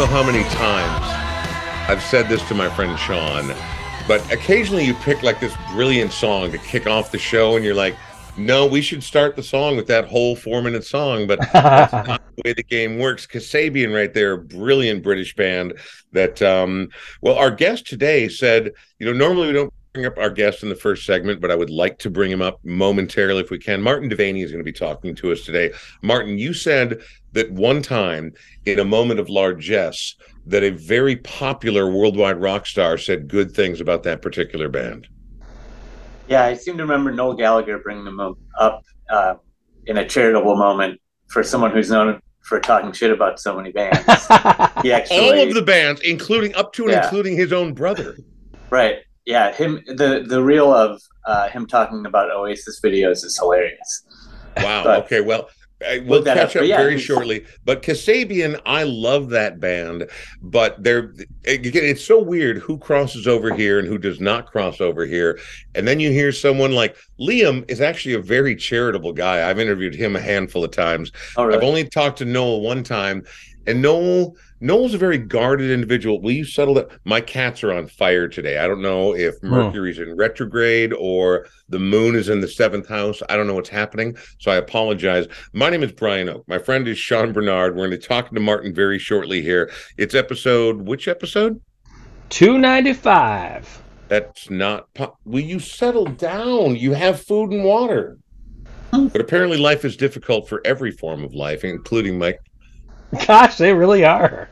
So I don't know how many times I've said this to my friend Sean, but occasionally you pick like this brilliant song to kick off the show, and you're like, no, we should start the song with that whole four minute song, but that's not the way the game works. Kasabian, right there, brilliant British band that, um, well, our guest today said, you know, normally we don't bring up our guest in the first segment, but I would like to bring him up momentarily if we can. Martin Devaney is going to be talking to us today. Martin, you said that one time in a moment of largesse that a very popular worldwide rock star said good things about that particular band. Yeah, I seem to remember Noel Gallagher bringing them up uh, in a charitable moment for someone who's known for talking shit about so many bands. he actually, all of the bands, including up to and yeah. including his own brother. Right. Yeah. Him. The the reel of uh, him talking about Oasis videos is hilarious. Wow. But, okay. Well, we'll catch up, up yeah, very shortly. But Kasabian, I love that band, but they're again, it's so weird who crosses over here and who does not cross over here. And then you hear someone like Liam is actually a very charitable guy. I've interviewed him a handful of times. Oh? I've only talked to Noel one time, and Noel Noel's a very guarded individual. Will you settle that? My cats are on fire today. I don't know if. Mercury's in retrograde or the moon is in the seventh house. I don't know what's happening. So I apologize. My name is Brian Oak. My friend is Sean Bernard. We're going to talk to Martin very shortly here. It's episode, which episode? 295. That's not. Po- Will you settle down? You have food and water. But apparently, life is difficult for every form of life, including my Gosh, they really are.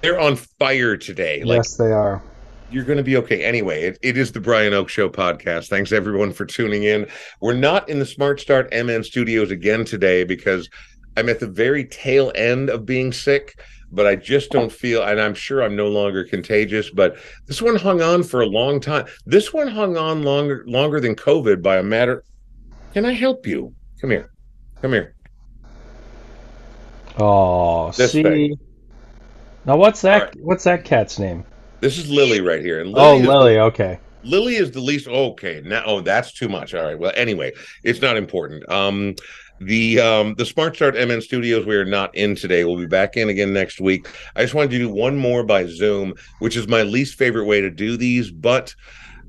They're on fire today. Like, yes, they are. You're going to be okay. Anyway, it, it is the Brian Oak Show podcast. Thanks everyone for tuning in. We're not in the Smart Start MN studios again today because I'm at the very tail end of being sick, but I just don't feel, and I'm sure I'm no longer contagious. But this one hung on for a long time. This one hung on longer longer than COVID by a matter. Can I help you? Come here. Come here. Oh, this see. Thing. Now what's that? Right. What's that cat's name? This is Lily right here. And Lily oh, Lily. The, okay. Lily is the least. Okay. Now, oh, that's too much. All right. Well, anyway, it's not important. Um, the um the Smart Start MN Studios we are not in today. We'll be back in again next week. I just wanted to do one more by Zoom, which is my least favorite way to do these, but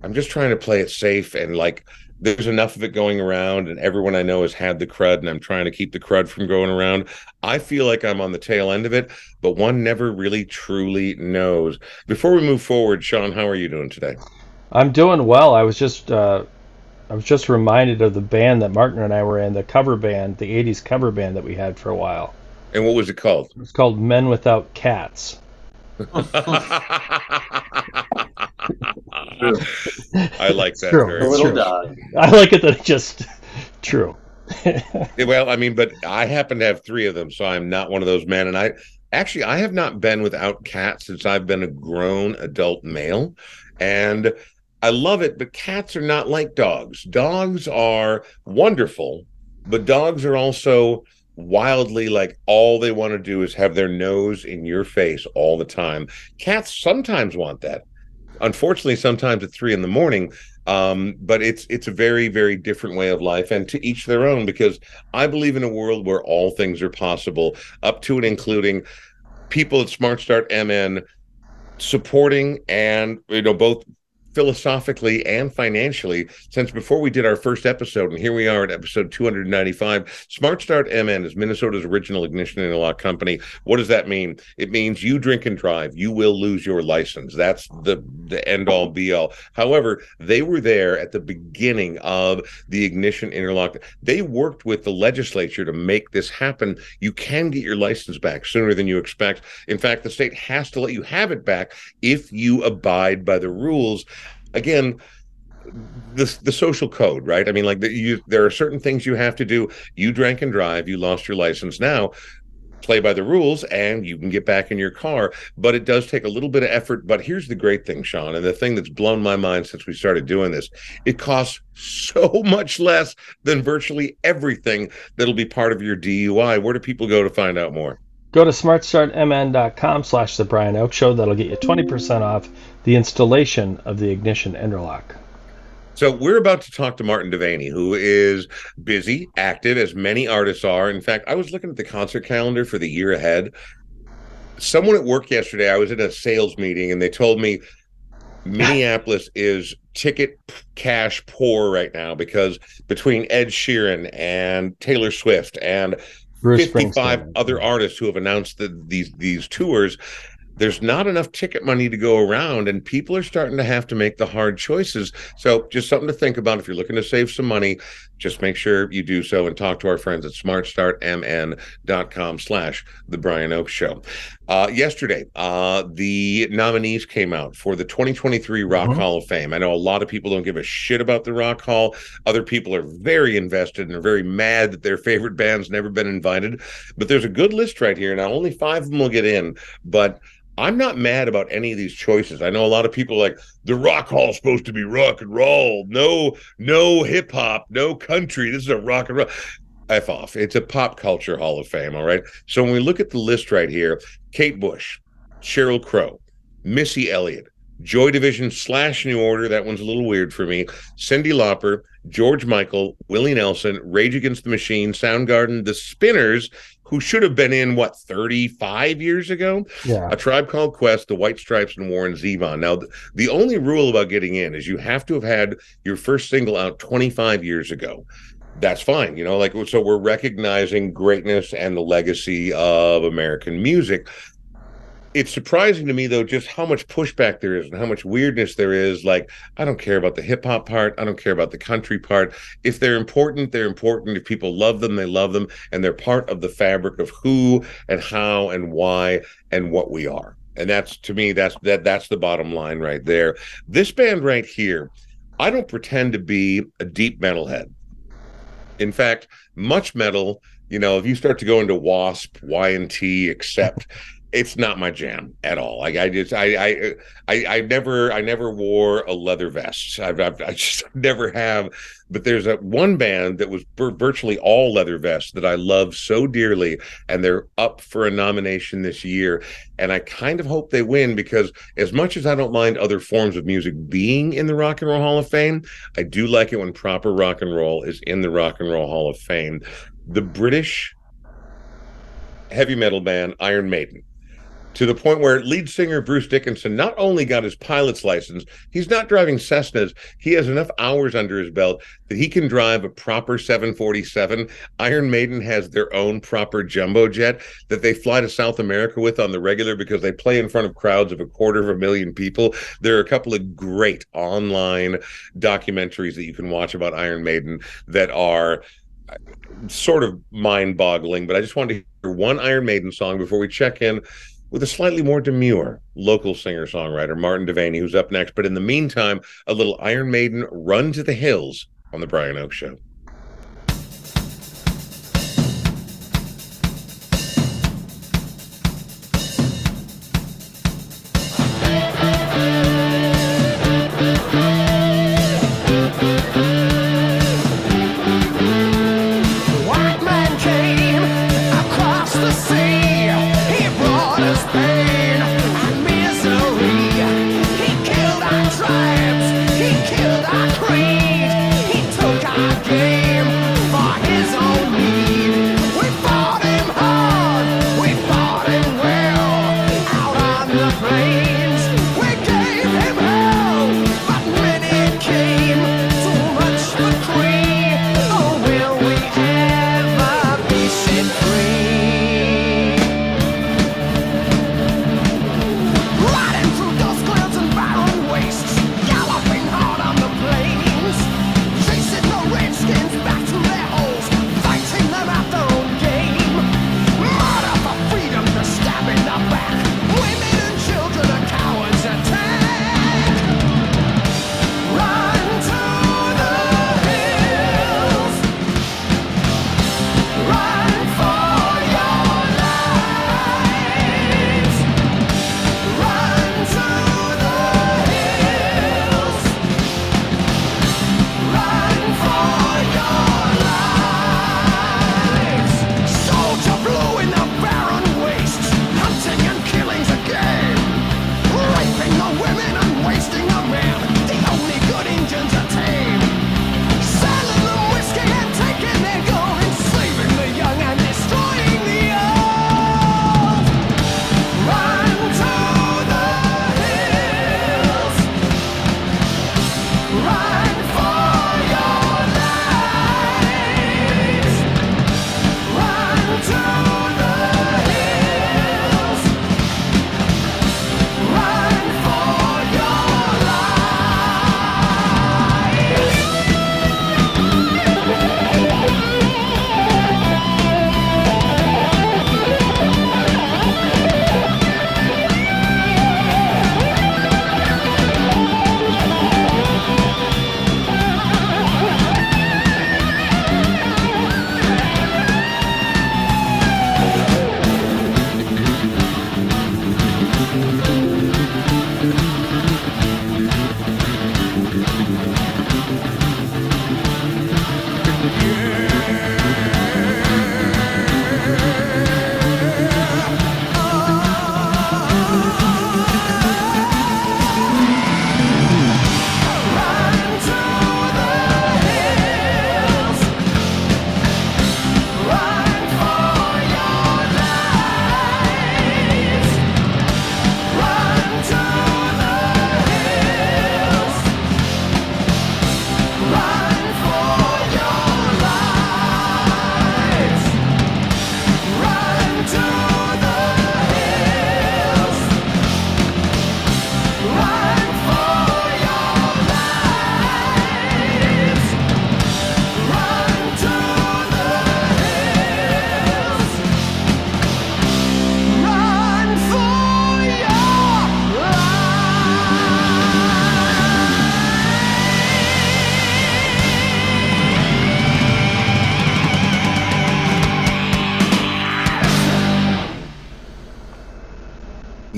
I'm just trying to play it safe and like there's enough of it going around and everyone I know has had the crud and I'm trying to keep the crud from going around. I feel like I'm on the tail end of it, but one never really truly knows. Before we move forward, Sean, how are you doing today? I'm doing well. I was just uh, I was just reminded of the band that Martin and I were in, the cover band, the 80s cover band that we had for a while. And what was it called? It's called Men Without Cats. I like that. True. Little true. dog. I like it that it's just true. well, I mean, but I happen to have three of them, so I'm not one of those men. And I actually I have not been without cats since I've been a grown adult male. And I love it, but cats are not like dogs. Dogs are wonderful, but dogs are also wildly like all they want to do is have their nose in your face all the time. Cats sometimes want that unfortunately sometimes at three in the morning um, but it's it's a very very different way of life and to each their own because i believe in a world where all things are possible up to and including people at smart start mn supporting and you know both philosophically and financially since before we did our first episode and here we are at episode 295 smart start mn is minnesota's original ignition interlock company. What does that mean? It means you drink and drive you will lose your license. That's the the end all be all. However they were there at the beginning of the ignition interlock. They worked with the legislature to make this happen. You can get your license back sooner than you expect. In fact the state has to let you have it back if you abide by the rules again the the social code, right? I mean, like the, you, there are certain things you have to do. You drank and drive. You lost your license. Now, play by the rules, and you can get back in your car. But it does take a little bit of effort. But here's the great thing, Sean, and the thing that's blown my mind since we started doing this: it costs so much less than virtually everything that'll be part of your DUI. Where do people go to find out more? Go to smartstartmn.com slash the Brian Oak Show. That'll get you 20% off the installation of the ignition interlock. So we're about to talk to Martin Devaney, who is busy, active, as many artists are. In fact, I was looking at the concert calendar for the year ahead, someone at work yesterday, I was in a sales meeting and they told me Minneapolis is ticket cash poor right now because between Ed Sheeran and Taylor Swift and Bruce 55 other artists who have announced the, these these tours there's not enough ticket money to go around and people are starting to have to make the hard choices. So just something to think about if you're looking to save some money just make sure you do so and talk to our friends at smartstartmn.com slash the brian oak show. Uh, yesterday uh, the nominees came out for the 2023 rock mm-hmm. hall of fame. I know a lot of people don't give a shit about the rock hall. Other people are very invested and are very mad that their favorite band's never been invited. But there's a good list right here. Now only five of them will get in but I'm not mad about any of these choices. I know a lot of people like the rock hall is supposed to be rock and roll. No, no hip hop, no country. This is a rock and roll. F off. It's a pop culture hall of fame. All right. So when we look at the list right here, Kate Bush, Sheryl Crow, Missy Elliott, Joy Division slash New Order. That one's a little weird for me. Cyndi Lauper, George Michael, Willie Nelson, Rage Against the Machine, Soundgarden, The Spinners, who should have been in what 35 years ago. Yeah. A Tribe Called Quest, The White Stripes, and Warren Zevon. Now, the only rule about getting in is you have to have had your first single out 25 years ago. That's fine, you know, like so we're recognizing greatness and the legacy of American music it's surprising to me though just how much pushback there is and how much weirdness there is. Like i don't care about the hip hop part. I don't care about the country part. If they're important they're important. If people love them they love them. And they're part of the fabric of who and how and why and what we are. And that's to me that's that that's the bottom line right there. This band right here i don't pretend to be a deep metalhead. In fact much metal you know if you start to go into wasp y and t accept it's not my jam at all. Like I just I I I, I never I never wore a leather vest. I've, I've i just never have. But there's a one band that was virtually all leather vests that I love so dearly, and they're up for a nomination this year. And I kind of hope they win because as much as I don't mind other forms of music being in the Rock and Roll Hall of Fame, I do like it when proper rock and roll is in the Rock and Roll Hall of Fame. The British heavy metal band Iron Maiden to the point where lead singer Bruce Dickinson not only got his pilot's license, he's not driving Cessnas. He has enough hours under his belt that he can drive a proper 747. Iron Maiden has their own proper jumbo jet that they fly to South America with on the regular because they play in front of crowds of a quarter of a million people. There are a couple of great online documentaries that you can watch about Iron Maiden that are uh, sort of mind boggling, but I just wanted to hear one Iron Maiden song before we check in with a slightly more demure local singer songwriter, Martin Devaney, who's up next. But in the meantime, a little Iron Maiden run to the hills on The Brian Oak Show.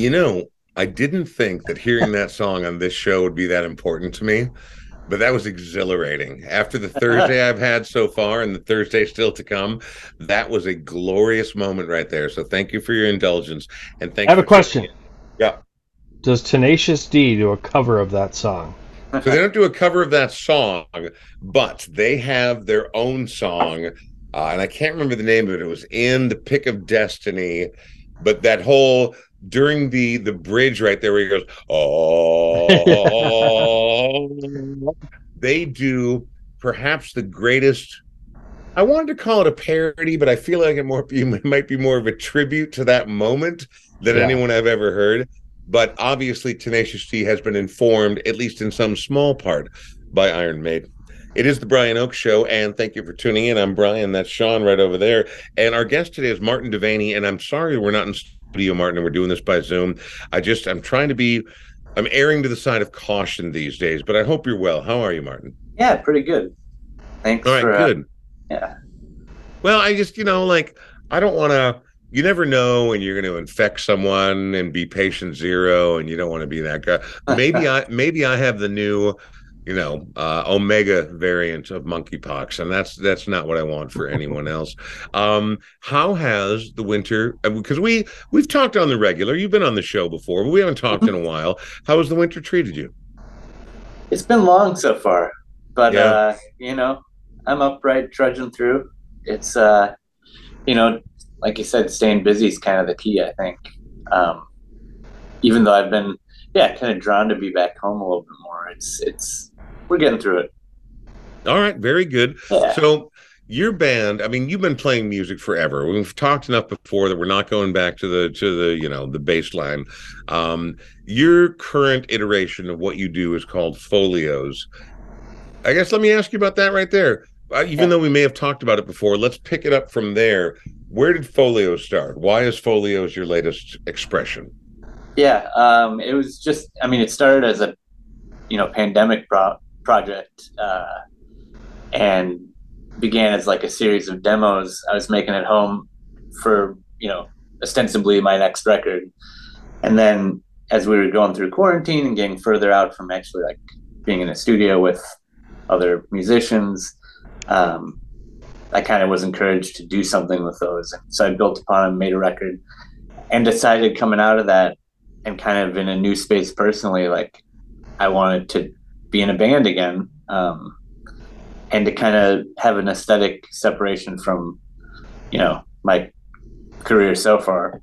You know, I didn't think that hearing that song on this show would be that important to me, but that was exhilarating. After the Thursday I've had so far and the Thursday still to come, that was a glorious moment right there. So thank you for your indulgence and thank you. I have a question. Yeah. Does Tenacious D do a cover of that song? So they don't do a cover of that song, but they have their own song. Uh, and I can't remember the name of it. It was in the Pick of Destiny, but that whole during the the bridge right there where he goes, oh, they do perhaps the greatest. I wanted to call it a parody, but I feel like it more it might be more of a tribute to that moment than Yeah. anyone I've ever heard. But obviously, Tenacious D has been informed, at least in some small part, by Iron Maiden. It is the Brian Oak Show, and thank you for tuning in. I'm Brian. That's Sean right over there. And our guest today is Martin Devaney. And I'm sorry we're not in studio, Martin, and we're doing this by Zoom. I just, I'm trying to be, I'm erring to the side of caution these days, but I hope you're well. How are you, Martin? Yeah, pretty good. Thanks All right, for uh, good. yeah. Well, I just, you know, like, I don't want to, you never know when you're going to infect someone and be patient zero, and you don't want to be that guy. Maybe I, maybe I have the new, you know, uh, Omega variant of monkeypox, and that's that's not what I want for anyone else. Um, how has the winter? Because we we've talked on the regular. You've been on the show before, but we haven't talked in a while. How has the winter treated you? It's been long so far, but Yeah. uh, you know, I'm upright, trudging through. It's uh, you know, like you said, staying busy is kind of the key. I think. Um, even though I've been, yeah, kind of drawn to be back home a little bit more. It's it's we're getting through it. All right, very good. Yeah. So your band, I mean, you've been playing music forever. We've talked enough before that we're not going back to the to the you know the baseline. Um, your current iteration of what you do is called Folios. I guess let me ask you about that right there. Uh, even Yeah. though we may have talked about it before, let's pick it up from there. Where did Folios start? Why is Folios your latest expression? Yeah, um, it was just. I mean, it started as a, you know, pandemic pro- project, uh, and began as like a series of demos I was making at home for you know ostensibly my next record, and then as we were going through quarantine and getting further out from actually like being in a studio with other musicians, um, I kind of was encouraged to do something with those, so I built upon and made a record, and decided coming out of that and kind of in a new space personally like i wanted to be in a band again um, and to kind of have an aesthetic separation from you know my career so far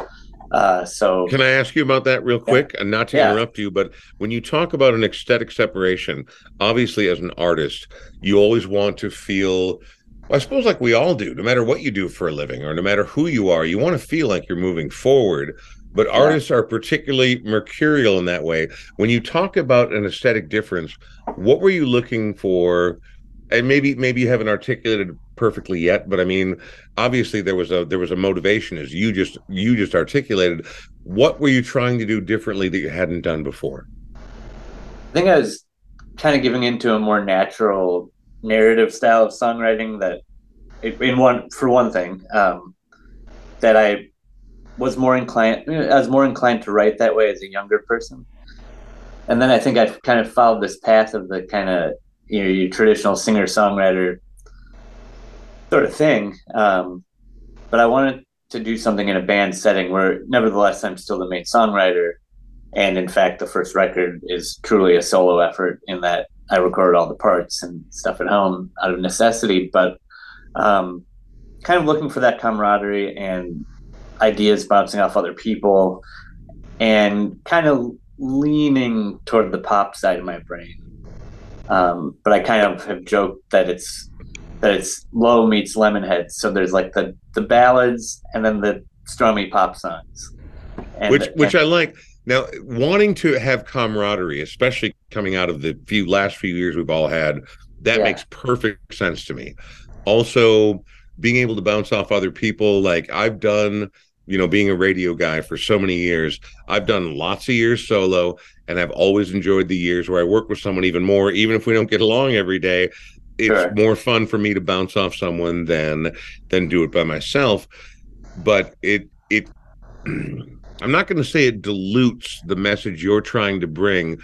uh, so Can I ask you about that real quick? And not to Yeah. interrupt you, but when you talk about an aesthetic separation, obviously as an artist, you always want to feel I suppose like we all do, no matter what you do for a living or no matter who you are, you want to feel like you're moving forward. But Yeah. artists are particularly mercurial in that way. When you talk about an aesthetic difference, what were you looking for? And maybe maybe you haven't articulated perfectly yet, but I mean, obviously there was a there was a motivation as you just you just articulated. What were you trying to do differently that you hadn't done before? I think I was kind of giving into a more natural narrative style of songwriting that, in one for one thing, um, that I was more inclined. I was more inclined to write that way as a younger person, and then I think I've kind of followed this path of the kind of you know your traditional singer songwriter sort of thing. Um, but I wanted to do something in a band setting where, nevertheless, I'm still the main songwriter and in fact the first record is truly a solo effort in that i recorded all the parts and stuff at home out of necessity but um, kind of looking for that camaraderie and ideas bouncing off other people and kind of leaning toward the pop side of my brain um, but i kind of have joked that it's that it's low meets lemonhead so there's like the the ballads and then the strummy pop songs and, which which I like. Now, wanting to have camaraderie, especially coming out of the few last few years we've all had, that Yeah. makes perfect sense to me. Also, being able to bounce off other people, like I've done, you know, being a radio guy for so many years, I've done lots of years solo, and I've always enjoyed the years where I work with someone even more, even if we don't get along every day. It's Sure. more fun for me to bounce off someone than than do it by myself. But it it I'm not going to say it dilutes the message you're trying to bring,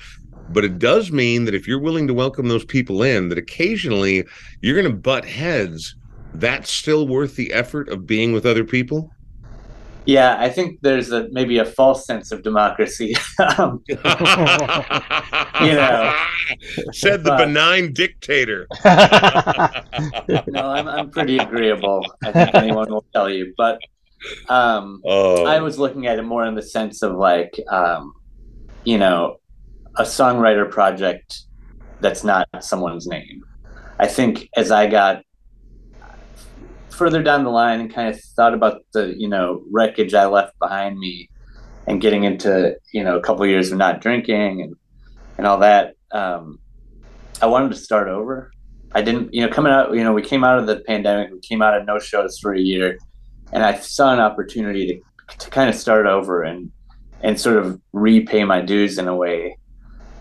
but it does mean that if you're willing to welcome those people in, that occasionally you're going to butt heads. That's still worth the effort of being with other people. Yeah, I think there's a maybe a false sense of democracy. um, you know, said the but, benign dictator. no, I'm I'm pretty agreeable. I think anyone will tell you, but um, oh. I was looking at it more in the sense of like, um, you know, a songwriter project that's not someone's name. I think as I got further down the line and kind of thought about the you know wreckage I left behind me, and getting into you know a couple of years of not drinking and and all that, um, I wanted to start over. I didn't, you know, coming out, you know, we came out of the pandemic, we came out of no shows for a year, and I saw an opportunity to to kind of start over and and sort of repay my dues in a way.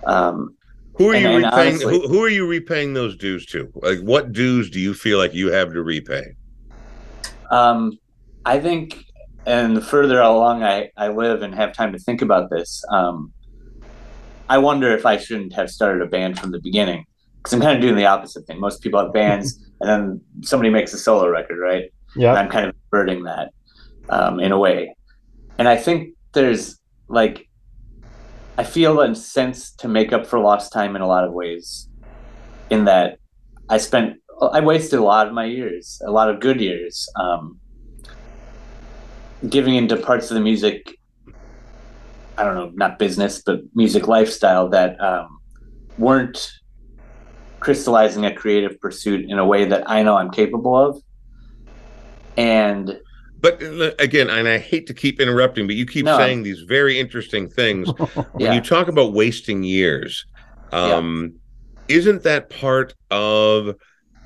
Um, who are and, you repaying? Honestly, who, who, are you repaying those dues to? Like, what dues do you feel like you have to repay? Um, I think, and the further along I, I live and have time to think about this, um, I wonder if I shouldn't have started a band from the beginning because I'm kind of doing the opposite thing. Most people have bands, and then somebody makes a solo record, right? Yeah, I'm kind of inverting that um, in a way, and I think there's like I feel a sense to make up for lost time in a lot of ways. In that, I spent I wasted a lot of my years, a lot of good years, um, giving into parts of the music. I don't know, not business, but music lifestyle that um, weren't crystallizing a creative pursuit in a way that I know I'm capable of. And but uh, again, and I hate to keep interrupting, but you keep no. saying these very interesting things. when yeah. you talk about wasting years, um, yeah. isn't that part of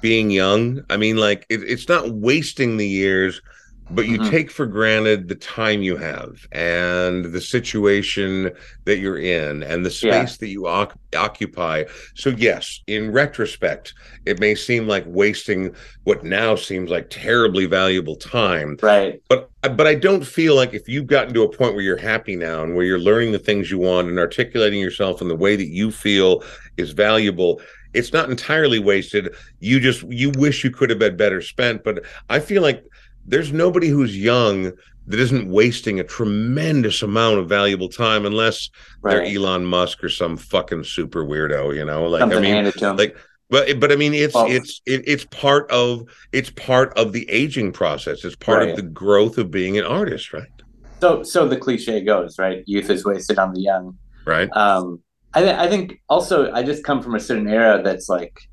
being young. I mean, like it, it's not wasting the years, but you mm-hmm. take for granted the time you have and the situation that you're in and the space yeah. that you oc- occupy. So, yes, in retrospect, it may seem like wasting what now seems like terribly valuable time. Right. But but I don't feel like if you've gotten to a point where you're happy now and where you're learning the things you want and articulating yourself in the way that you feel is valuable, it's not entirely wasted. You just you wish you could have been better spent. But I feel like there's nobody who's young that isn't wasting a tremendous amount of valuable time unless right. they're Elon Musk or some fucking super weirdo, you know. Like Something I mean like but but I mean it's well, it's it, it's part of it's part of the aging process. It's part right. of the growth of being an artist, right? So so the cliche goes, right? Youth is wasted on the young. Right. Um I, th- I think also I just come from a certain era that's like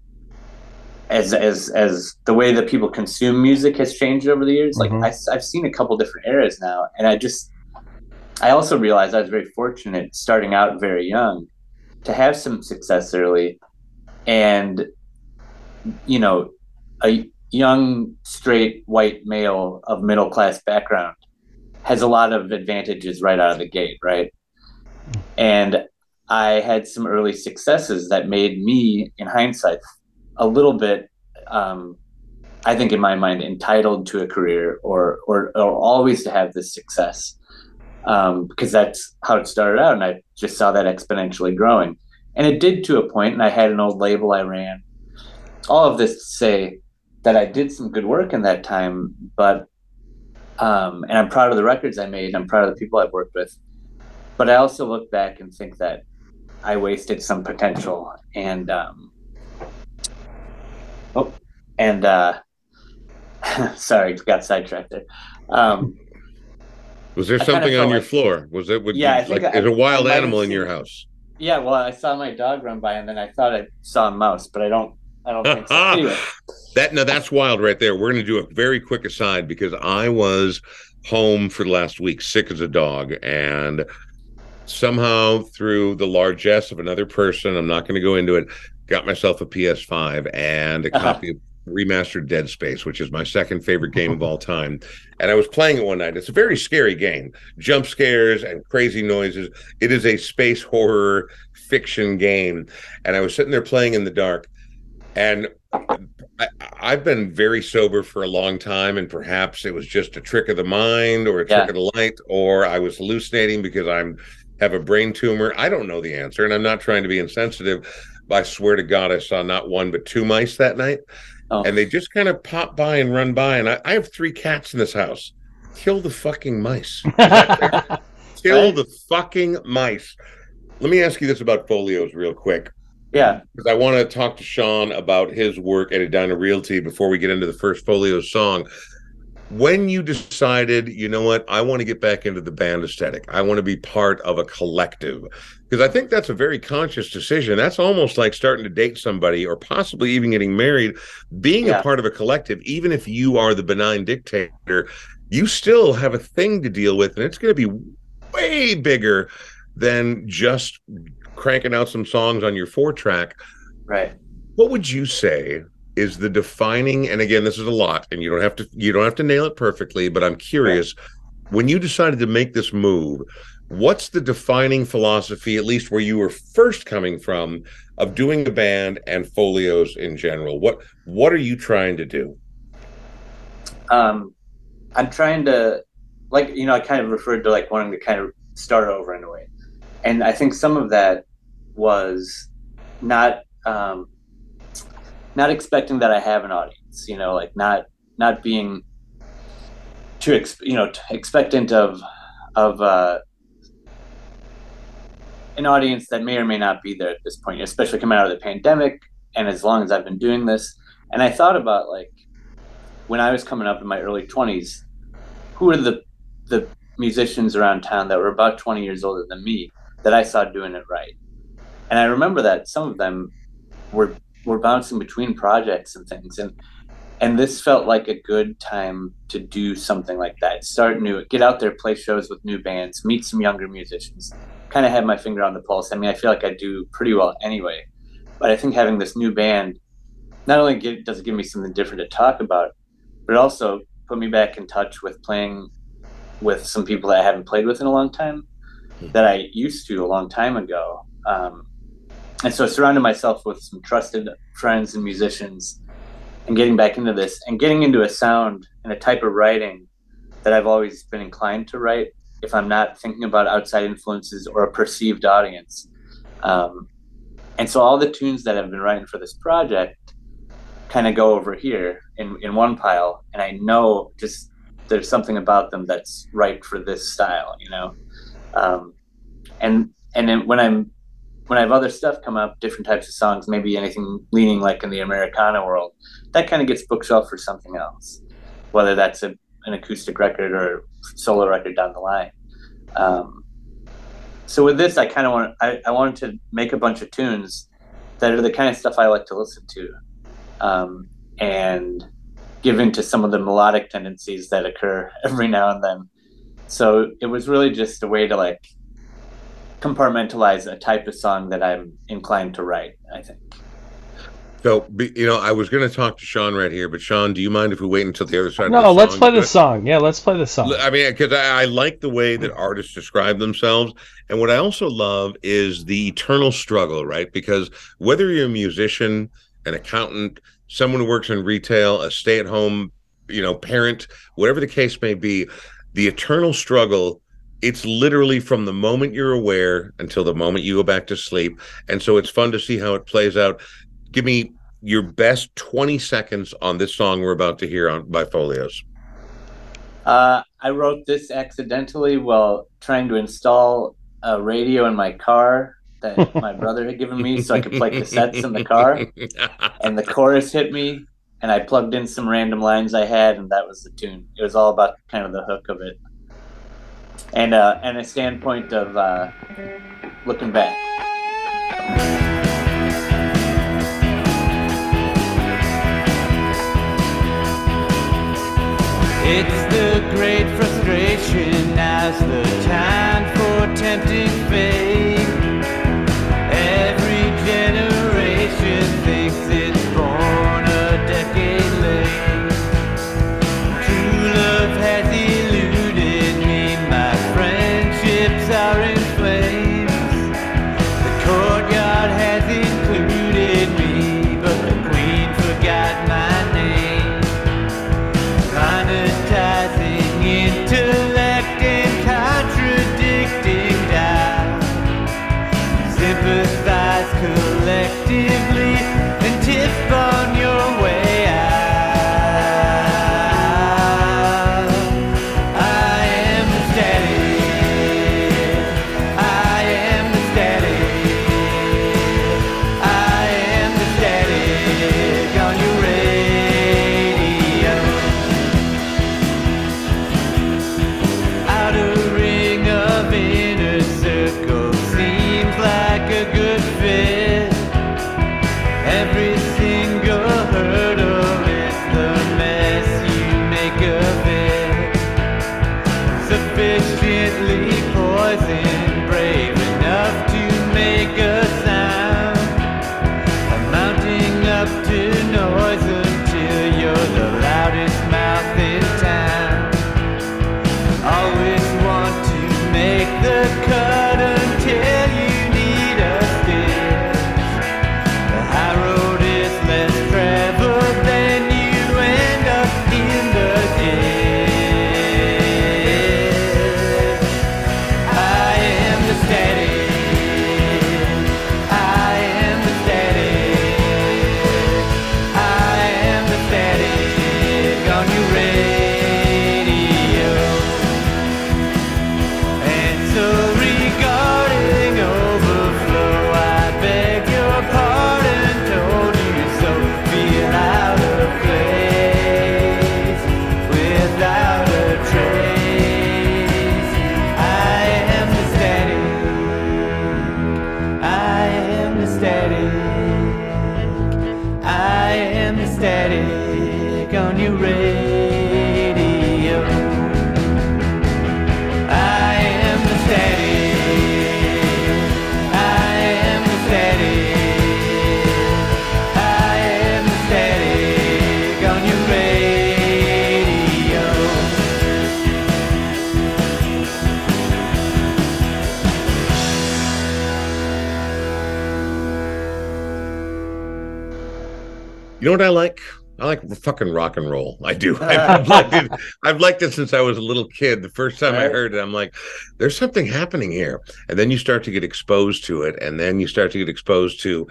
as as as the way that people consume music has changed over the years. Like mm-hmm. I, I've seen a couple different eras now, and I just I also realized I was very fortunate starting out very young to have some success early, and you know, a young straight white male of middle class background has a lot of advantages right out of the gate, right? And I had some early successes that made me, in hindsight, a little bit, um, I think, in my mind, entitled to a career or or, or always to have this success um, because that's how it started out, and I just saw that exponentially growing, and it did to a point, and I had an old label I ran. All of this to say that I did some good work in that time, but um, and I'm proud of the records I made. I'm proud of the people I've worked with, but I also look back and think that I wasted some potential and um, oh and uh, sorry got sidetracked there. Um, was there something on your like, floor? Was it would yeah, you, like I, is a wild animal in your house? Yeah, well, I saw my dog run by and then I thought I saw a mouse, but I don't I don't think so. Anyway. that no, that's wild right there. We're going to do a very quick aside because I was home for the last week, sick as a dog, and somehow through the largesse of another person, I'm not going to go into it, got myself a PS5 and a uh-huh. copy of remastered Dead Space, which is my second favorite game of all time. And I was playing it one night. It's a very scary game, jump scares and crazy noises. It is a space horror fiction game. And I was sitting there playing in the dark. And I, I've been very sober for a long time, and perhaps it was just a trick of the mind or a trick Yeah. of the light, or I was hallucinating because I'm have a brain tumor. I don't know the answer, and I'm not trying to be insensitive. But I swear to God, I saw not one but two mice that night, Oh. and they just kind of pop by and run by. And I, I have three cats in this house. Kill the fucking mice. Is that fair? Kill Right. the fucking mice. Let me ask you this about folios real quick Yeah. because I want to talk to Sean about his work at Edina Realty before we get into the first Folio song. When you decided, you know what, I want to get back into the band aesthetic, I want to be part of a collective, because I think that's a very conscious decision. That's almost like starting to date somebody or possibly even getting married. Being Yeah. a part of a collective, even if you are the benign dictator, you still have a thing to deal with, and it's going to be way bigger than just cranking out some songs on your four track Right. what would you say is the defining and again this is a lot and you don't have to you don't have to nail it perfectly but i'm curious when you decided to make this move what's the defining philosophy at least where you were first coming from of doing the band and folios in general? What what are you trying to do? Um, I'm trying to, like, you know, I kind of referred to like wanting to kind of start over in a way, and I think some of that was not um, not expecting that I have an audience. You know, like not not being too ex- you know expectant of of uh, an audience that may or may not be there at this point, especially coming out of the pandemic. And as long as I've been doing this, and I thought about like when I was coming up in my early 20s, who were the the musicians around town that were about 20 years older than me that I saw doing it right? And I remember that some of them were were bouncing between projects and things and and this felt like a good time to do something like that. Start new, get out there, play shows with new bands, meet some younger musicians. Kind of have my finger on the pulse. I mean, I feel like I do pretty well anyway. But I think having this new band not only give, does it give me something different to talk about, but it also put me back in touch with playing with some people that I haven't played with in a long time that I used to a long time ago. Um, and so I surrounded myself with some trusted friends and musicians and getting back into this and getting into a sound and a type of writing that I've always been inclined to write if I'm not thinking about outside influences or a perceived audience. Um, and so all the tunes that I've been writing for this project kind of go over here in, in one pile and i know just there's something about them that's right for this style you know um, and and then when i'm when i have other stuff come up different types of songs maybe anything leaning like in the americana world that kind of gets bookshelf for something else whether that's a, an acoustic record or solo record down the line um, so with this i kind of want I, I wanted to make a bunch of tunes that are the kind of stuff i like to listen to um, and give into some of the melodic tendencies that occur every now and then. So it was really just a way to like compartmentalize a type of song that I'm inclined to write, I think. so you know i was going to talk to sean right here but sean do you mind if we wait until the other side of No, the let's play the song. Yeah, let's play the song. I mean, because I, I like the way that artists describe themselves. And what I also love is the eternal struggle, right? Because whether you're a musician, an accountant, someone who works in retail, a stay at home, you know, parent, whatever the case may be, the eternal struggle. It's literally from the moment you're aware until the moment you go back to sleep. And so it's fun to see how it plays out. Give me your best 20 seconds on this song we're about to hear on by Folios. Uh, I wrote this accidentally while trying to install a radio in my car that my brother had given me so I could play cassettes in the car. And the chorus hit me, and I plugged in some random lines I had, and that was the tune. It was all about kind of the hook of it. And uh, and a standpoint of uh, looking back. It's the great frustration as the time for tempting fate. You know what I like? I like fucking rock and roll. I do. Uh. I've liked it. I've liked it since I was a little kid. The first time I heard it, I'm like, "There's something happening here," and then you start to get exposed to it, and then you start to get exposed to.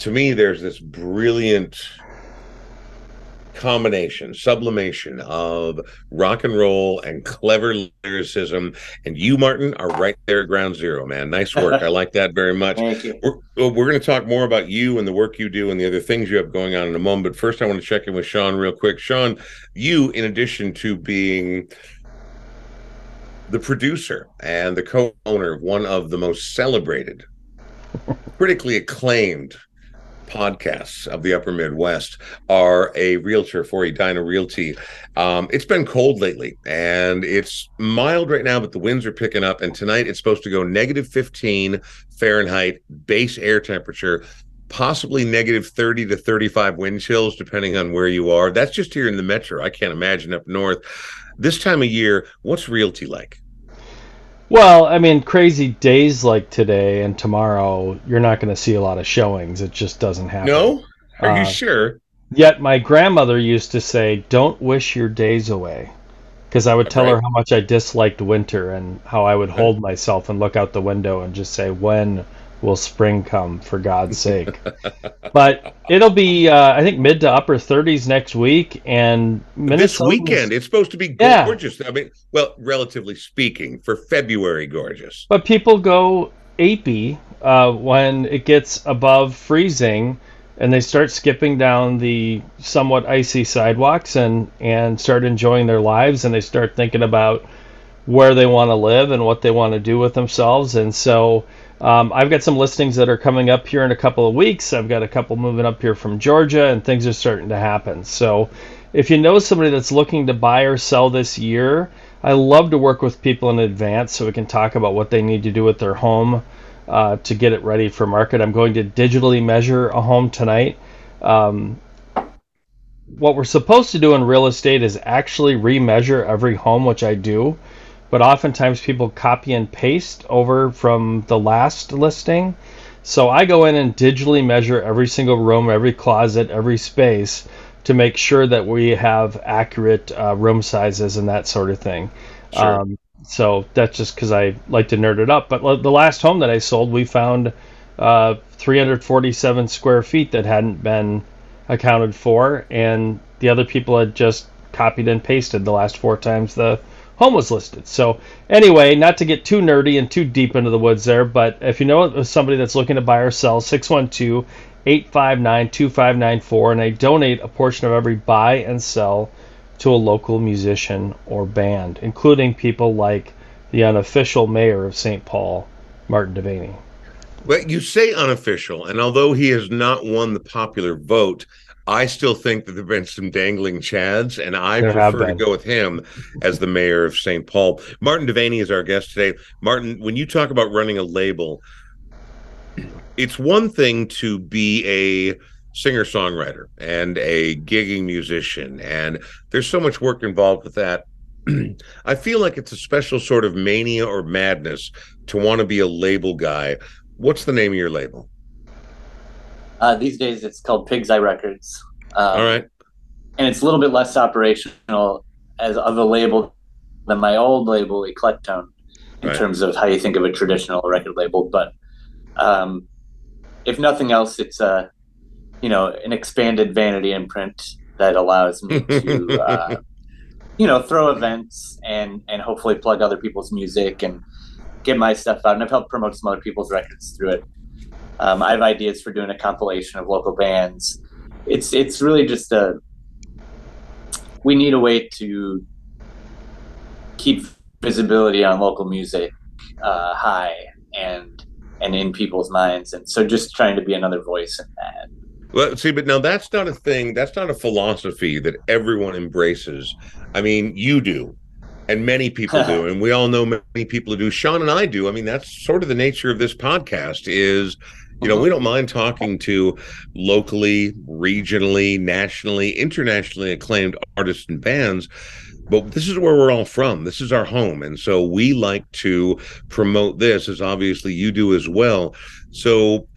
To me, there's this brilliant combination, sublimation of rock and roll and clever lyricism. And you, Martin, are right there at ground zero, man. Nice work. I like that very much. Thank you. We're, we're going to talk more about you and the work you do and the other things you have going on in a moment. But first, I want to check in with Sean real quick. Sean, you, in addition to being the producer and the co owner of one of the most celebrated, critically acclaimed podcasts of the upper midwest are a realtor for edina realty. Um, it's been cold lately and it's mild right now but the winds are picking up and tonight it's supposed to go negative 15 fahrenheit base air temperature possibly negative 30 to 35 wind chills depending on where you are. That's just here in the metro. I can't imagine up north. This time of year what's realty like Well, I mean, crazy days like today and tomorrow, you're not going to see a lot of showings. It just doesn't happen. no? Are you Uh, sure? Yet my grandmother used to say, "Don't wish your days away," because I would tell her how much I disliked winter and how I would hold myself and look out the window and just say, "When will spring come? For God's sake!" but it'll be, uh, I think, mid to upper 30s next week, and this weekend it's supposed to be Yeah. gorgeous i mean well relatively speaking for february gorgeous But people go apey uh, when it gets above freezing, and they start skipping down the somewhat icy sidewalks and and start enjoying their lives, and they start thinking about where they want to live and what they want to do with themselves. And so um, I've got some listings that are coming up here in a couple of weeks. I've got a couple moving up here from Georgia, and things are starting to happen. So if you know somebody that's looking to buy or sell this year, I love to work with people in advance so we can talk about what they need to do with their home uh, to get it ready for market. I'm going to digitally measure a home tonight. Um, what we're supposed to do in real estate is actually remeasure every home, which I do. But oftentimes people copy and paste over from the last listing. So I go in and digitally measure every single room, every closet, every space to make sure that we have accurate uh, room sizes and that sort of thing. Sure. Um, so that's just because I like to nerd it up. But l- the last home that I sold, we found uh, 347 square feet that hadn't been accounted for, and the other people had just copied and pasted the last four times the home was listed. So anyway, not to get too nerdy and too deep into the woods there, but if you know somebody that's looking to buy or sell, 612 859 2594, and I donate a portion of every buy and sell to a local musician or band, including people like the unofficial mayor of St. Paul, Martin Devaney. Well, you say unofficial, and although he has not won the popular vote, I still think that there have been some dangling chads, and I There prefer to go with him as the mayor of St. Paul. Martin Devaney is our guest today. Martin, when you talk about running a label, it's one thing to be a singer songwriter and a gigging musician, and there's so much work involved with that. I feel like it's a special sort of mania or madness to want to be a label guy. What's the name of your label? Uh, these days, it's called Pig's Eye Records. Um, All right. and it's a little bit less operational as of a label than my old label Eclectone in Right. terms of how you think of a traditional record label. But um, if nothing else, it's a you know an expanded vanity imprint that allows me to uh, you know throw events and and hopefully plug other people's music and get my stuff out. And I've helped promote some other people's records through it. Um, I have ideas for doing a compilation of local bands. It's it's really just a we need a way to keep visibility on local music uh, high and and in people's minds, and so just trying to be another voice in that. Well, see, but now that's not a thing. That's not a philosophy that everyone embraces. I mean, you do, and many people do, and we all know many people do. Sean and I do. I mean, that's sort of the nature of this podcast. Is you know, we uh-huh. don't mind talking to locally, regionally, nationally, internationally acclaimed artists and bands. But this is where we're all from. This is our home. And so we like to promote this, as obviously you do as well. So,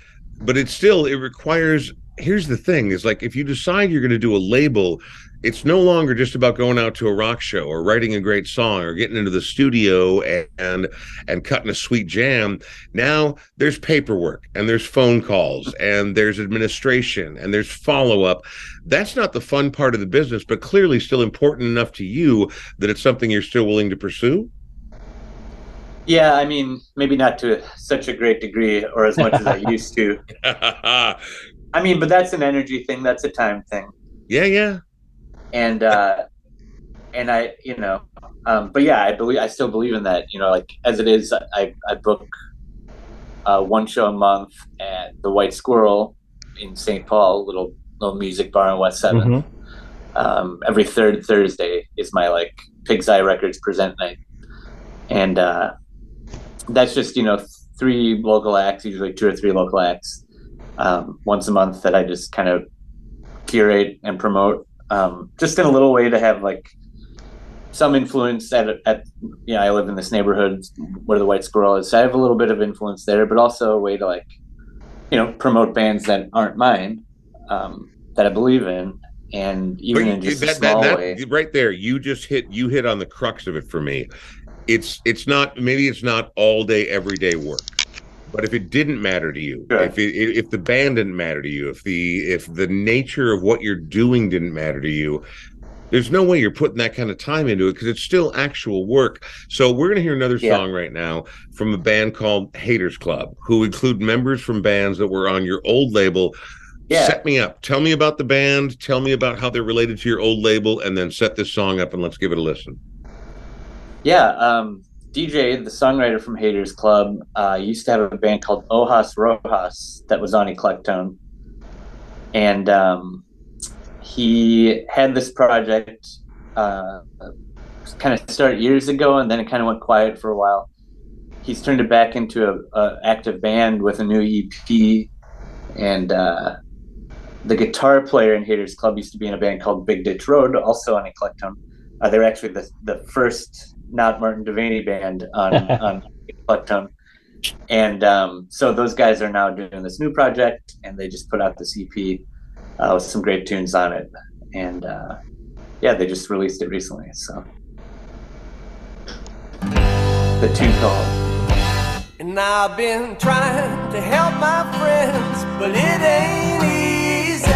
but it's still, it requires here's the thing is like if you decide you're going to do a label it's no longer just about going out to a rock show or writing a great song or getting into the studio and and cutting a sweet jam now there's paperwork and there's phone calls and there's administration and there's follow-up that's not the fun part of the business but clearly still important enough to you that it's something you're still willing to pursue Yeah, I mean, maybe not to such a great degree or as much as I used to. I mean, but that's an energy thing. That's a time thing. yeah yeah and uh and i you know um but yeah i believe i still believe in that you know like as it is i i book uh one show a month at the white squirrel in st paul little little music bar in west 7th Mhm. um every third thursday is my like pig's eye records present night. And uh that's just you know three local acts usually two or three local acts um once a month that i just kind of curate and promote um, just in a little way to have like some influence at at you know I live in this neighborhood where the White Squirrel is. So I have a little bit of influence there, but also a way to like you know promote bands that aren't mine um, that I believe in, and even But in you- just that- that- small that- way. right there you just hit you hit on the crux of it for me it's it's not maybe it's not all day everyday work but if it didn't matter to you Sure. if it, if the band didn't matter to you if the if the nature of what you're doing didn't matter to you there's no way you're putting that kind of time into it because it's still actual work so we're going to hear another Yeah. song right now from a band called haters club who include members from bands that were on your old label Yeah. set me up tell me about the band tell me about how they're related to your old label and then set this song up and let's give it a listen Yeah, um, DJ, the songwriter from Haters Club, uh, used to have a band called Ojas Rojas that was on Eclectone, and um, he had this project uh, kind of start years ago, and then it kind of went quiet for a while. He's turned it back into a, a active band with a new EP, and uh, the guitar player in Haters Club used to be in a band called Big Ditch Road, also on Eclectone. Uh, they're actually the, the first not Martin Devaney band on on Eclectone. And um, so those guys are now doing this new project, and they just put out this EP uh, with some great tunes on it. And uh, yeah, they just released it recently. So the tune called And I've been trying to help my friends, but it ain't easy.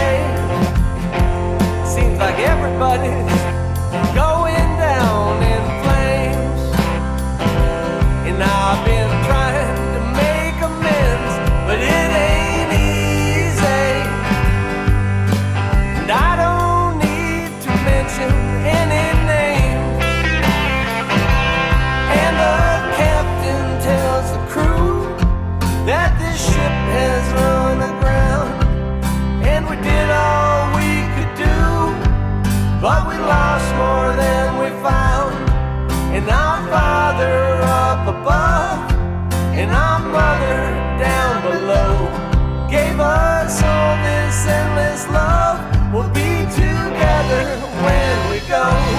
Seems like everybody's more than we found. And our father up above, and our mother down below, gave us all this endless love. We'll be together when we go.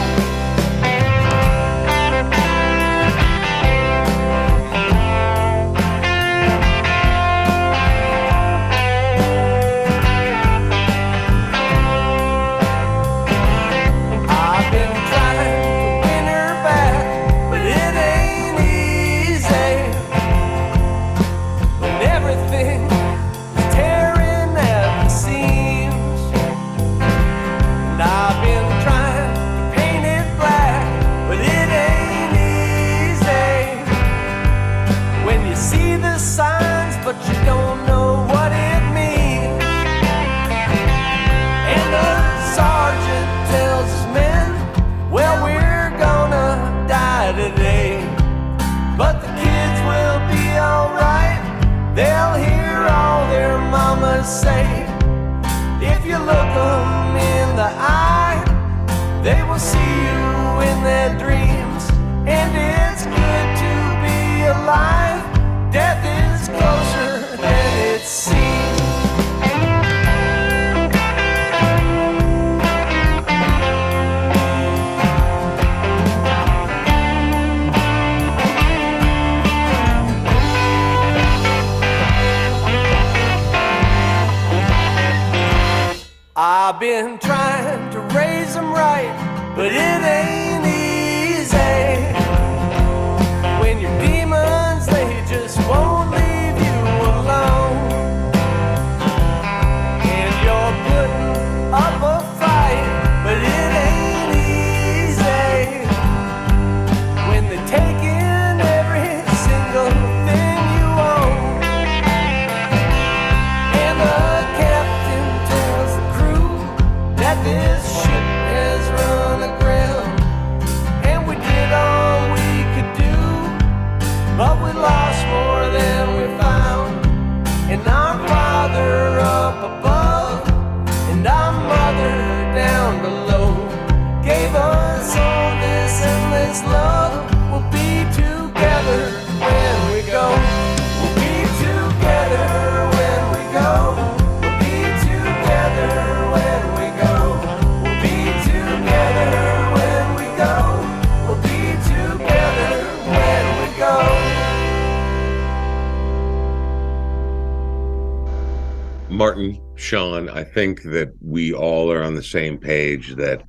Think that we all are on the same page that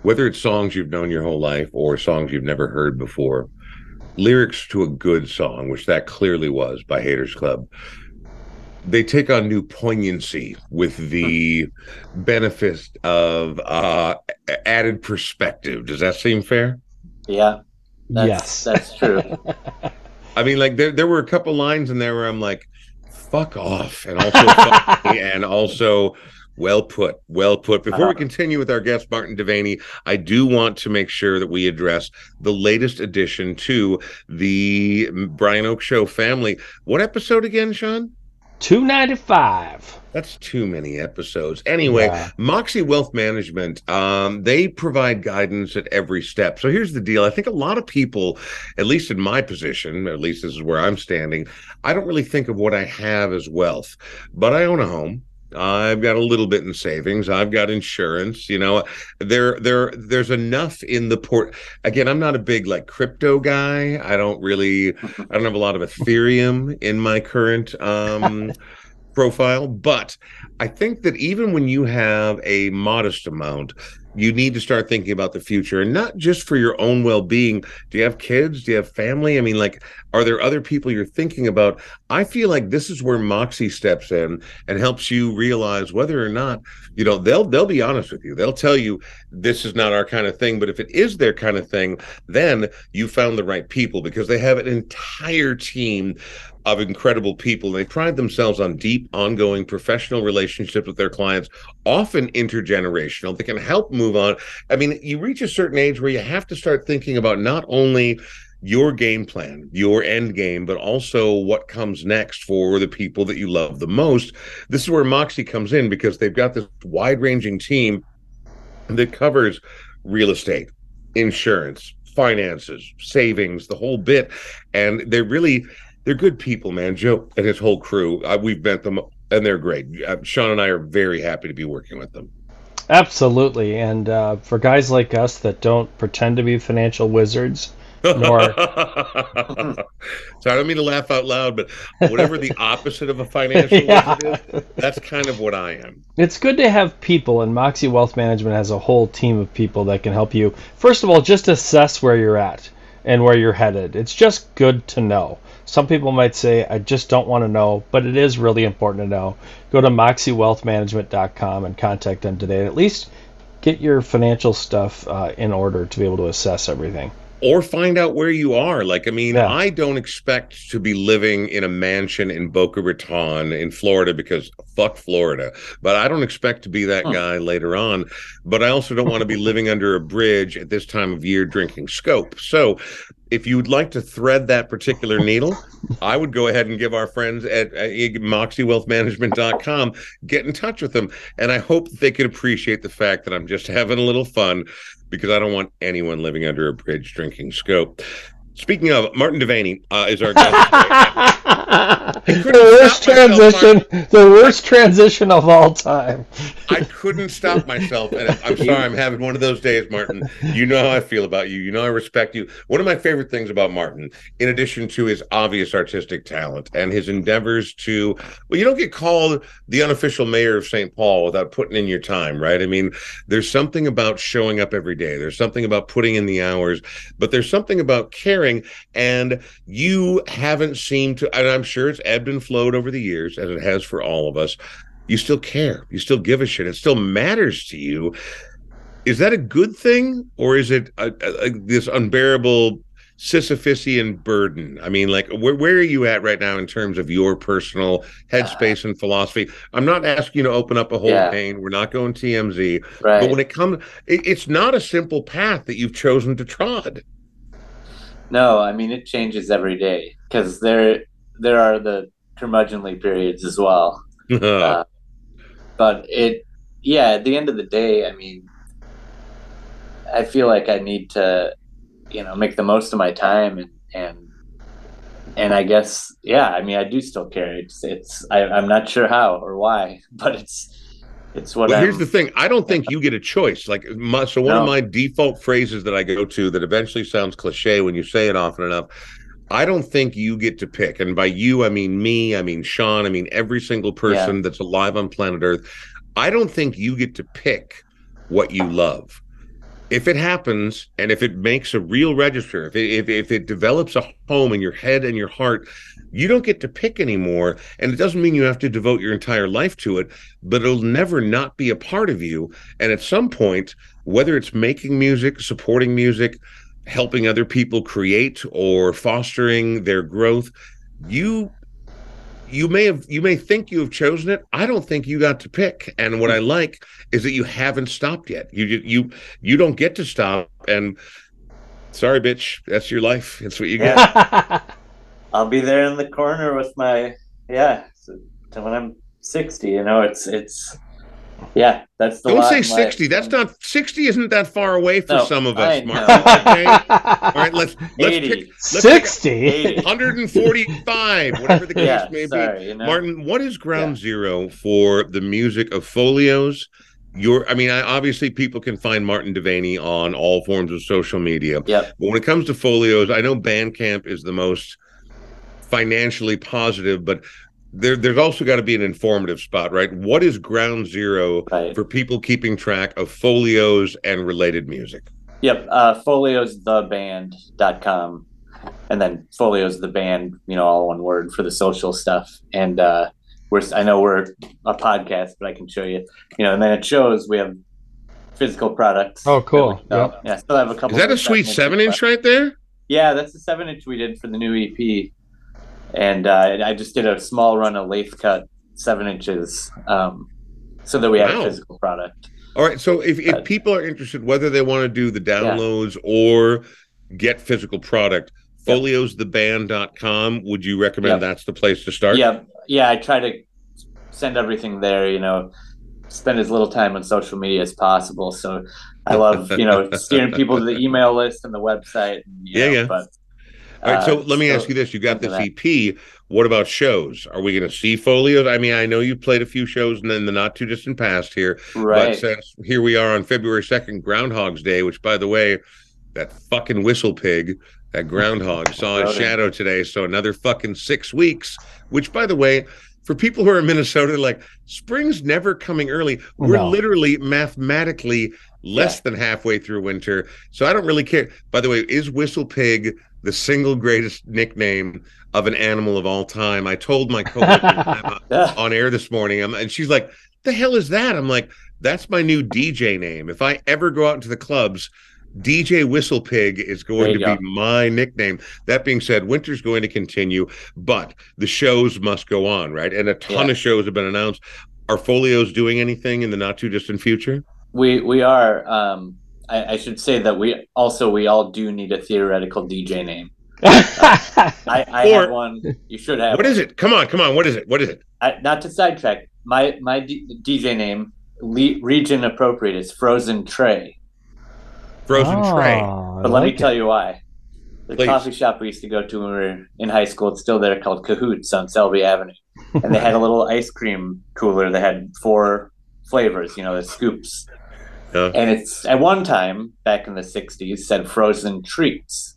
whether it's songs you've known your whole life or songs you've never heard before, lyrics to a good song, which that clearly was by Haters Club, they take on new poignancy with the benefit of uh, added perspective. Does that seem fair? Yeah, that's, yes. that's true. I mean, like there there were a couple lines in there where I'm like, "Fuck off," and also, and also, well put, well put. Before we Uh-huh. continue with our guest Martin Devaney, I do want to make sure that we address the latest addition to the Brian Oak Show family. What episode again, Sean? 295. That's too many episodes. Anyway, Yeah. Moxie Wealth Management, um, they provide guidance at every step. So here's the deal. I think a lot of people, at least in my position, at least this is where I'm standing, I don't really think of what I have as wealth, but I own a home. I've got a little bit in savings. I've got insurance. You know, there, there, there's enough in the port. Again, I'm not a big like crypto guy. I don't really, I don't have a lot of Ethereum in my current um, profile, but I think that even when you have a modest amount, you need to start thinking about the future and not just for your own well-being. Do you have kids? Do you have family? I mean, like, are there other people you're thinking about? I feel like this is where Moxie steps in and helps you realize whether or not, you know, they'll they'll be honest with you. They'll tell you this is not our kind of thing, but if it is their kind of thing, then you found the right people because they have an entire team of incredible people. They pride themselves on deep, ongoing professional relationships with their clients, often intergenerational. They can help move on. I mean, you reach a certain age where you have to start thinking about not only your game plan, your end game, but also what comes next for the people that you love the most. This is where Moxie comes in because they've got this wide ranging team that covers real estate, insurance, finances, savings, the whole bit. And they're really, they're good people, man. Joe and his whole crew, uh, we've met them and they're great. Uh, Sean and I are very happy to be working with them. Absolutely. And uh, for guys like us that don't pretend to be financial wizards, Nor- so I don't mean to laugh out loud, but whatever the opposite of a financial Yeah. is, that's kind of what I am. It's good to have people, and Moxie Wealth Management has a whole team of people that can help you. First of all, just assess where you're at and where you're headed. It's just good to know. Some people might say, I just don't want to know, but it is really important to know. Go to moxiewealthmanagement.com and contact them today. At least get your financial stuff uh, in order to be able to assess everything. Or find out where you are. Like, I mean, Yeah. I don't expect to be living in a mansion in Boca Raton in Florida because fuck Florida. But I don't expect to be that Hmm. guy later on. But I also don't want to be living under a bridge at this time of year drinking scope. So if you would like to thread that particular needle, I would go ahead and give our friends at, at moxiewealthmanagement.com get in touch with them. And I hope they could appreciate the fact that I'm just having a little fun because I don't want anyone living under a bridge drinking scope. Speaking of, Martin Devaney uh, is our guest. the worst myself, transition, the worst transition of all time. I couldn't stop myself, and I'm sorry, I'm having one of those days, Martin. You know how I feel about you. You know I respect you. One of my favorite things about Martin, in addition to his obvious artistic talent and his endeavors to, well, you don't get called the unofficial mayor of St. Paul without putting in your time, right? I mean, there's something about showing up every day. There's something about putting in the hours, but there's something about caring. And you haven't seemed to, and I'm sure it's ebbed and flowed over the years, as it has for all of us. You still care. You still give a shit. It still matters to you. Is that a good thing, or is it a, a, a- this unbearable Sisyphusian burden? I mean, like, where where are you at right now in terms of your personal headspace and philosophy? I'm not asking you to open up a whole Yeah. pain. We're not going TMZ. Right. But when it comes, it, it's not a simple path that you've chosen to trod. No, I mean it changes every day because there there are the curmudgeonly periods as well. Uh, but it, yeah, at the end of the day, I mean, I feel like I need to, you know, make the most of my time and and and I guess, yeah, I mean, I do still care. It's it's I, I'm not sure how or why, but it's it's what Well, I'm. here's the thing. I don't think you get a choice. Like, my, so one of my default phrases that I go to that eventually sounds cliche when you say it often enough. I don't think you get to pick. And by you, I mean me, I mean Sean, I mean every single person that's alive on planet Earth. I don't think you get to pick what you love. If it happens and if it makes a real register, if it, if, if it develops a home in your head and your heart, you don't get to pick anymore. And it doesn't mean you have to devote your entire life to it, but it'll never not be a part of you. And at some point, whether it's making music, supporting music, helping other people create, or fostering their growth, you you may have you may think you have chosen it. I don't think you got to pick. And what i like is that you haven't stopped yet. You you you don't get to stop. And sorry bitch that's your life. That's what you get. Yeah. I'll be there in the corner with my yeah. So, when I'm 60, you know, it's it's yeah. That's the don't say 60 that's not 60 isn't that far away for No, some of us know. martin okay all right let's let's 80. pick let's pick 60? 145 whatever the case Yeah, may be you know. Martin, what is ground zero for the music of folios? Your, I mean, I, obviously people can find Martin Devaney on all forms of social media. Yep. But when it comes to folios, I know Bandcamp is the most financially positive, but there, there's also got to be an informative spot, right? What is ground zero Right. for people keeping track of folios and related music? Yep. Uh, foliostheband.com. And then folios the band, you know, all one word for the social stuff. And uh, we're, I know we're a podcast, but I can show you, you know, and then it shows we have physical products. Oh, cool. So, Yep. Yeah. Still have a couple. Is that a sweet seven inches, inch right there? Yeah, that's the seven inch we did for the new EP, and uh, I just did a small run of lathe cut seven inches, um, so that we have Wow. a physical product. All right. So if, if people are interested, whether they want to do the downloads or get physical product, Yep. foliostheband.com, would you recommend Yep. that's the place to start? Yeah, yeah, I try to send everything there. You know, spend as little time on social media as possible. So I love you know steering people to the email list and the website. And, Yeah, know, yeah. But All right. So uh, let me so- ask you this. You got this EP. What about shows? Are we going to see folios? I mean, I know you played a few shows in the not too distant past here, but right? since here we are on February 2nd, Groundhog's Day, which by the way, that fucking whistle pig, that groundhog saw his shadow today. So another fucking six weeks, which by the way, for people who are in Minnesota, like spring's never coming early. We're No. literally mathematically less than halfway through winter. So I don't really care. By the way, is whistle pig the single greatest nickname of an animal of all time? I told my Emma, on air this morning. Um, and she's like, "The hell is that?" I'm like, "That's my new DJ name. If I ever go out into the clubs, DJ Whistle Pig is going to you be my nickname." That being said, winter's going to continue, but the shows must go on, right? And a ton Yeah. of shows have been announced. Are Folios doing anything in the not too distant future? We we are. Um, I, I should say that we also we all do need a theoretical DJ name. I, I Or- have one. You should have. What is it? Come on, come on. What is it? What is it? I, not to sidetrack. My my D, DJ name, le, region appropriate, is Frozen Tray. Frozen Tray. Oh, I But let me like tell you why. the Please. coffee shop we used to go to when we were in high school. It's still there, called Cahoots on Selby Avenue, and they had a little ice cream cooler that had four flavors. You know, the scoops, Yeah. and it's at one time back in the '60s said frozen treats,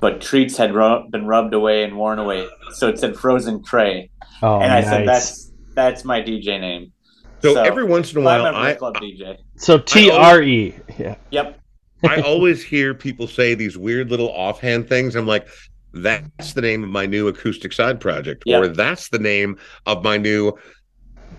but treats had ru- been rubbed away and worn away, so it said frozen tray. Oh, and I nice. said that's that's my DJ name. So, So, every once in a Five while, member I club DJ. so T R E. Yeah. Yep. I always hear people say these weird little offhand things. I'm like, that's the name of my new acoustic side project, Yeah. or that's the name of my new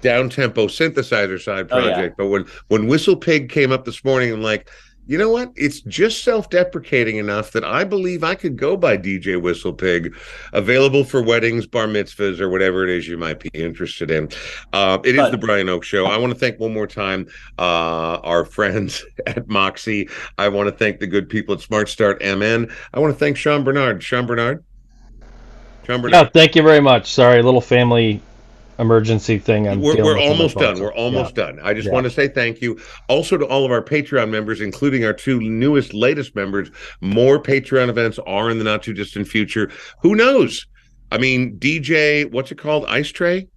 down tempo synthesizer side Oh, yeah. project. But when when Whistle Pig came up this morning, I'm like, you know what? It's just self deprecating enough that I believe I could go by DJ Whistle Pig, available for weddings, bar mitzvahs, or whatever it is you might be interested in. Uh, it is But- the Brian Oak Show. I want to thank one more time uh, our friends at Moxie. I want to thank the good people at Smart Start MN. I want to thank Sean Bernard. Sean Bernard. Sean Bernard. Yeah. Thank you very much. Sorry, a little family emergency thing. I'm we're, we're with on my almost done. We're almost done. I just Yeah. want to say thank you also to all of our Patreon members, including our two newest, latest members. More Patreon events are in the not too distant future. Who knows? I mean, DJ, what's it called? Ice Tray?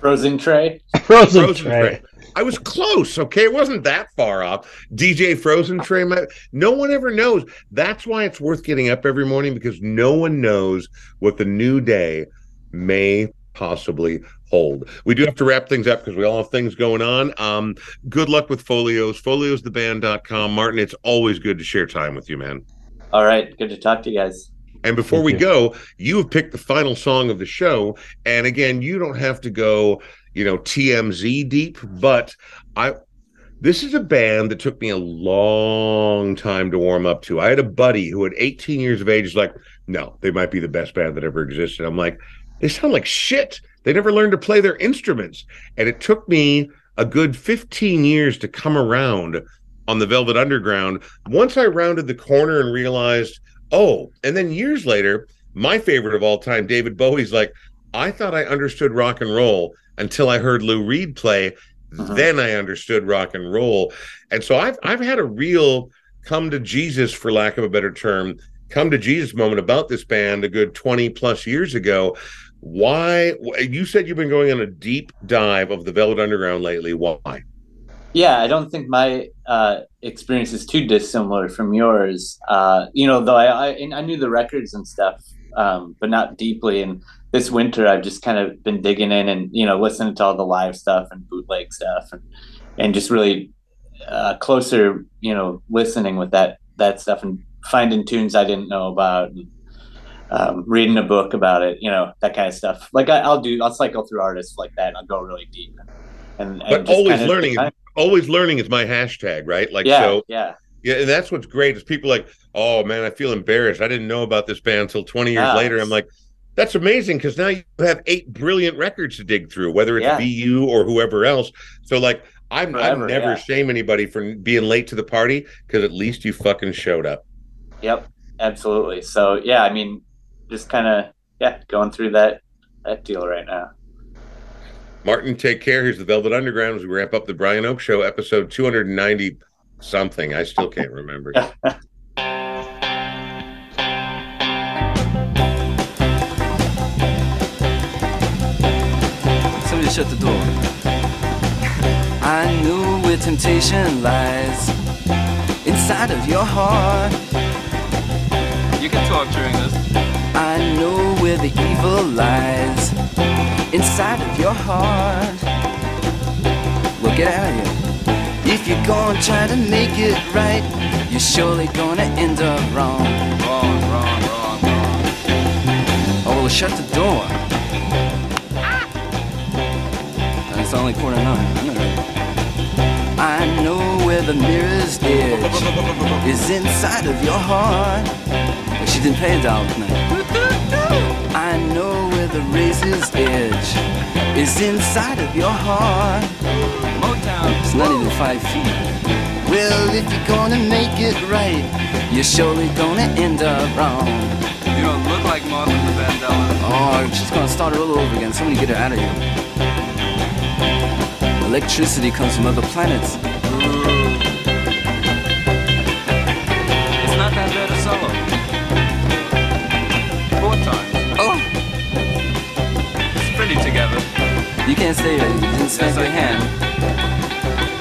Frozen tray. Frozen, Frozen tray. Tray. I was close. Okay, it wasn't that far off. DJ Frozen Tray. might- No one ever knows. That's why it's worth getting up every morning because no one knows what the new day may possibly hold. We do have to wrap things up because we all have things going on. Um, good luck with Folios. Foliostheband.com. Martin, it's always good to share time with you, man. All right. Good to talk to you guys. And before Thank we you. go, you have picked the final song of the show. And again, you don't have to go, you know, TMZ deep, but I this is a band that took me a long time to warm up to. I had a buddy who at 18 years of age was like, no, they might be the best band that ever existed. I'm like, they sound like shit. They never learned to play their instruments. And it took me a good 15 years to come around on the Velvet Underground. Once I rounded the corner and realized, oh, and then years later, my favorite of all time, David Bowie's like, I thought I understood rock and roll until I heard Lou Reed play. Mhm. Then I understood rock and roll. And so I've I've had a real come to Jesus, for lack of a better term, come to Jesus moment about this band a good 20 plus years ago. Why you said you've been going on a deep dive of the Velvet Underground lately. Why? Yeah, I don't think my uh, experience is too dissimilar from yours. Uh, you know, though I, I I knew the records and stuff, um, but not deeply. And this winter, I've just kind of been digging in and you know listening to all the live stuff and bootleg stuff, and and just really uh, closer, you know, listening with that that stuff and finding tunes I didn't know about. And, um, reading a book about it, you know, that kind of stuff. Like I, I'll do, I'll cycle through artists like that, and I'll go really deep. And, and But just always kind of- learning is always learning is my hashtag, right? Like yeah, so yeah. Yeah, and that's what's great is people like, oh man, I feel embarrassed. I didn't know about this band until 20 years Yeah. later. I'm like, that's amazing because now you have eight brilliant records to dig through, whether it's Yeah. VU or whoever else. So like, I'm Forever, I never yeah. shame anybody for being late to the party because at least you fucking showed up. Yep, absolutely. So yeah, I mean, just kind of yeah, going through that that deal right now. Martin, take care. Here's the Velvet Underground as we wrap up the Brian Oak Show, episode 290 something. I still can't remember. Somebody shut the door. I knew where temptation lies inside of your heart. You can talk during this. I know where the evil lies inside of your heart. Get out of. If you're gonna try to make it right, you're surely gonna end up wrong. Wrong, wrong, wrong, wrong. Oh, well, shut the door. And it's only quarter nine. I know. I know where the mirror's edge is inside of your heart. Well, she didn't pay a dollar tonight. I know where the razor's edge is inside of your heart. Motown. It's not even five feet. Well, if you're gonna make it right, you're surely gonna end up wrong. You don't look like Martha the Vandella. Oh, she's gonna start it all over again. Somebody get her out of here. Electricity comes from other planets. You Yes, I hand.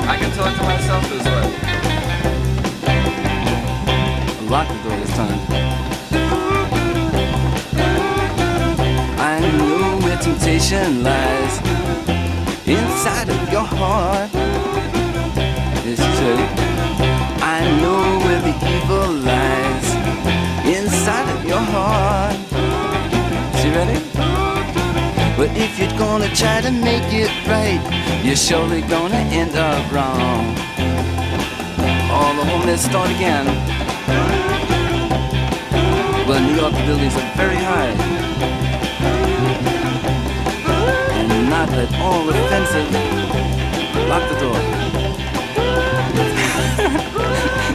I can talk to myself this way. Lock the door this time. I know where temptation lies try to make it right, you're surely gonna end up wrong. All the home, let's start again. Well, New York buildings are very high. And not at all offensive. Lock the door.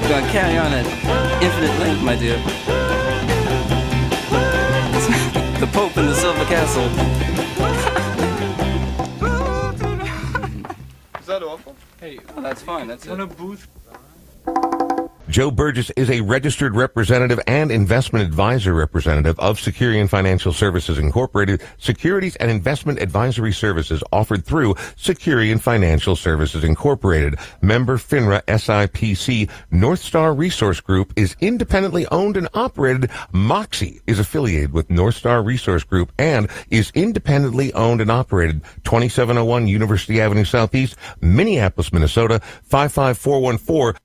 Gonna carry on at infinite length, my dear. the Pope in the Silver Castle. That's fine. That's it. booth? Joe Burgess is a registered representative and investment advisor representative of Securian Financial Services Incorporated, securities and investment advisory services offered through Securian Financial Services Incorporated. Member FINRA SIPC North Star Resource Group is independently owned and operated. Moxie is affiliated with North Star Resource Group and is independently owned and operated. 2701 University Avenue Southeast, Minneapolis, Minnesota, 55414.